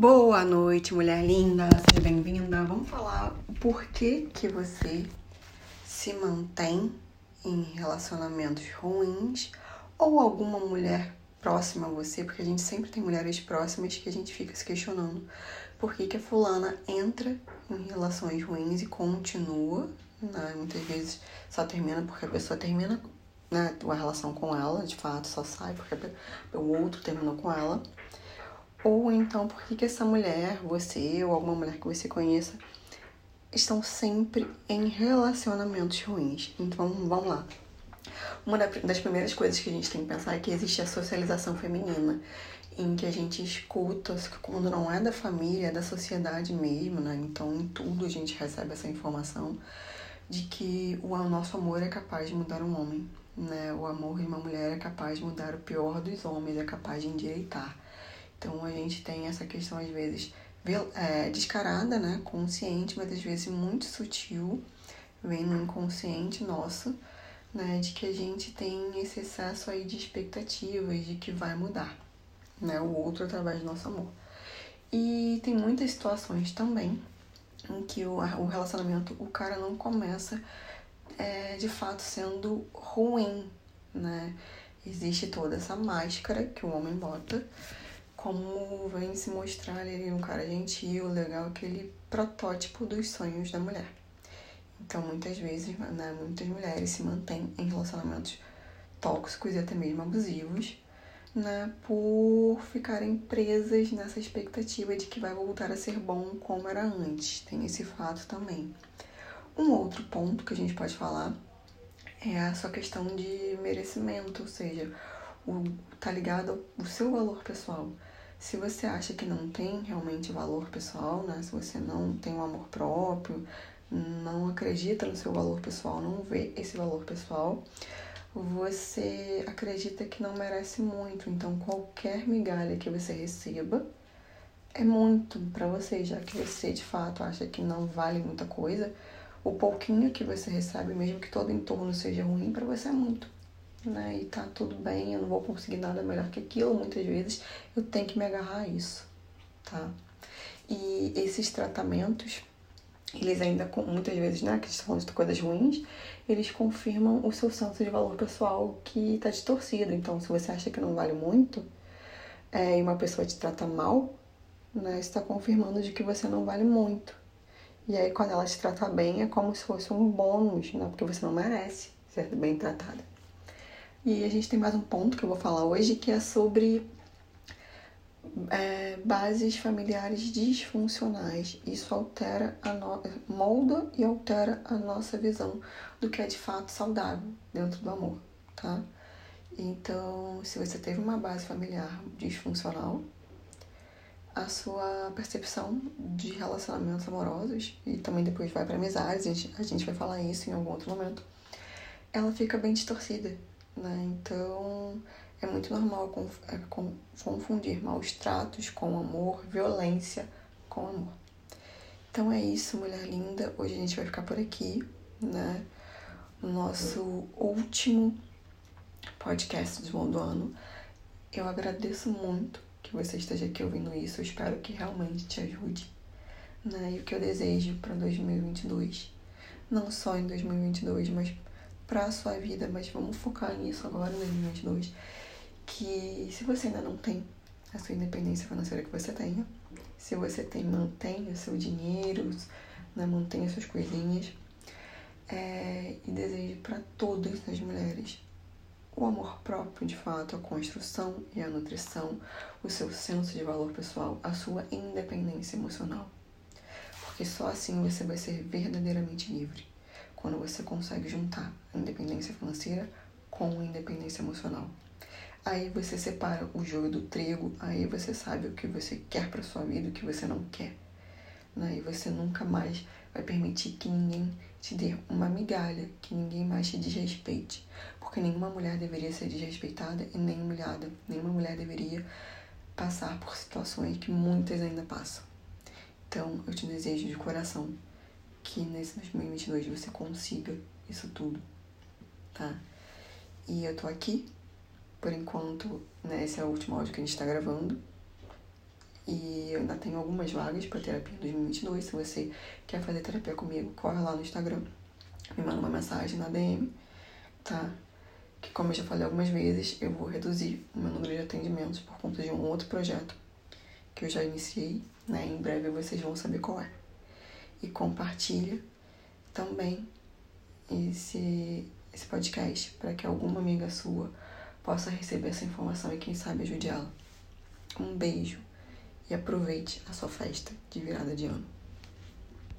Boa noite, mulher linda, seja bem-vinda. Vamos falar o porquê que você se mantém em relacionamentos ruins ou alguma mulher próxima a você, porque a gente sempre tem mulheres próximas que a gente fica se questionando por que, que a fulana entra em relações ruins e continua, né? Muitas vezes só termina porque a pessoa termina né, a relação com ela, de fato, só sai porque o outro terminou com ela. Ou então, por que, que essa mulher, você ou alguma mulher que você conheça, estão sempre em relacionamentos ruins? Então, vamos lá. Uma das primeiras coisas que a gente tem que pensar é que existe a socialização feminina, em que a gente escuta, quando não é da família, é da sociedade mesmo, né? Então, em tudo a gente recebe essa informação de que o nosso amor é capaz de mudar um homem, né? O amor de uma mulher é capaz de mudar o pior dos homens, é capaz de endireitar. Então a gente tem essa questão às vezes é, descarada, né? Consciente, mas às vezes muito sutil, vem no inconsciente nosso, né? De que a gente tem esse excesso aí de expectativas de que vai mudar, né? O outro através do nosso amor. E tem muitas situações também em que o, relacionamento, o cara não começa é, de fato sendo ruim, né? Existe toda essa máscara que o homem bota, como vem se mostrar ele um cara gentil, legal, aquele protótipo dos sonhos da mulher. Então, muitas vezes, né, muitas mulheres se mantêm em relacionamentos tóxicos e até mesmo abusivos, né, por ficarem presas nessa expectativa de que vai voltar a ser bom como era antes. Tem esse fato também. Um outro ponto que a gente pode falar é a sua questão de merecimento, ou seja, o, tá ligado ao seu valor pessoal. Se você acha que não tem realmente valor pessoal, né? Se você não tem um amor próprio, não acredita no seu valor pessoal, não vê esse valor pessoal, você acredita que não merece muito. Então, qualquer migalha que você receba é muito para você, já que você de fato acha que não vale muita coisa. O pouquinho que você recebe, mesmo que todo entorno seja ruim, para você é muito. Né? E tá tudo bem, eu não vou conseguir nada melhor que aquilo. Muitas vezes eu tenho que me agarrar a isso, tá? E esses tratamentos, eles ainda, muitas vezes, né, que estão falando de coisas ruins, eles confirmam o seu senso de valor pessoal que tá distorcido. Então, se você acha que não vale muito, é, e uma pessoa te trata mal, né, está confirmando de que você não vale muito. E aí, quando ela te trata bem, é como se fosse um bônus, né? Porque você não merece ser bem tratada. E a gente tem mais um ponto que eu vou falar hoje, que é sobre é, bases familiares disfuncionais. Isso altera a no... molda e altera a nossa visão do que é de fato saudável dentro do amor, tá? Então, se você teve uma base familiar disfuncional, a sua percepção de relacionamentos amorosos e também depois vai para amizades, a gente, a gente vai falar isso em algum outro momento, ela fica bem distorcida, né? Então é muito normal é, confundir maus tratos com amor, violência com amor. Então é isso, mulher linda. Hoje a gente vai ficar por aqui, né? O nosso último podcast do ano. Eu agradeço muito que você esteja aqui ouvindo isso. Eu espero que realmente te ajude. Né? E o que eu desejo para 2022. Não só em 2022, mas para a sua vida. Mas vamos focar nisso agora em 2022. Que se você ainda não tem a sua independência financeira que você tenha, se você tem, mantenha seu dinheiro, né? mantenha suas coisinhas. É, e desejo para todas as mulheres o amor próprio, de fato, a construção e a nutrição, o seu senso de valor pessoal, a sua independência emocional. Porque só assim você vai ser verdadeiramente livre. Quando você consegue juntar a independência financeira com a independência emocional. Aí você separa o joio do trigo, aí você sabe o que você quer para sua vida e o que você não quer. Né? E você nunca mais vai permitir que ninguém te dê uma migalha, que ninguém mais te desrespeite. Porque nenhuma mulher deveria ser desrespeitada e nem humilhada. Nenhuma mulher deveria passar por situações que muitas ainda passam. Então, eu te desejo de coração que nesse 2022 você consiga isso tudo, tá? E eu tô aqui, por enquanto, né? Esse é o último áudio que a gente tá gravando. E eu ainda tenho algumas vagas para terapia em 2022. Se você quer fazer terapia comigo, corre lá no Instagram, me manda uma mensagem na DM, tá? Que como eu já falei algumas vezes, eu vou reduzir o meu número de atendimentos por conta de um outro projeto que eu já iniciei, né? Em breve vocês vão saber qual é. E compartilha também esse, esse podcast para que alguma amiga sua possa receber essa informação e quem sabe ajude ela. Um beijo e aproveite a sua festa de virada de ano.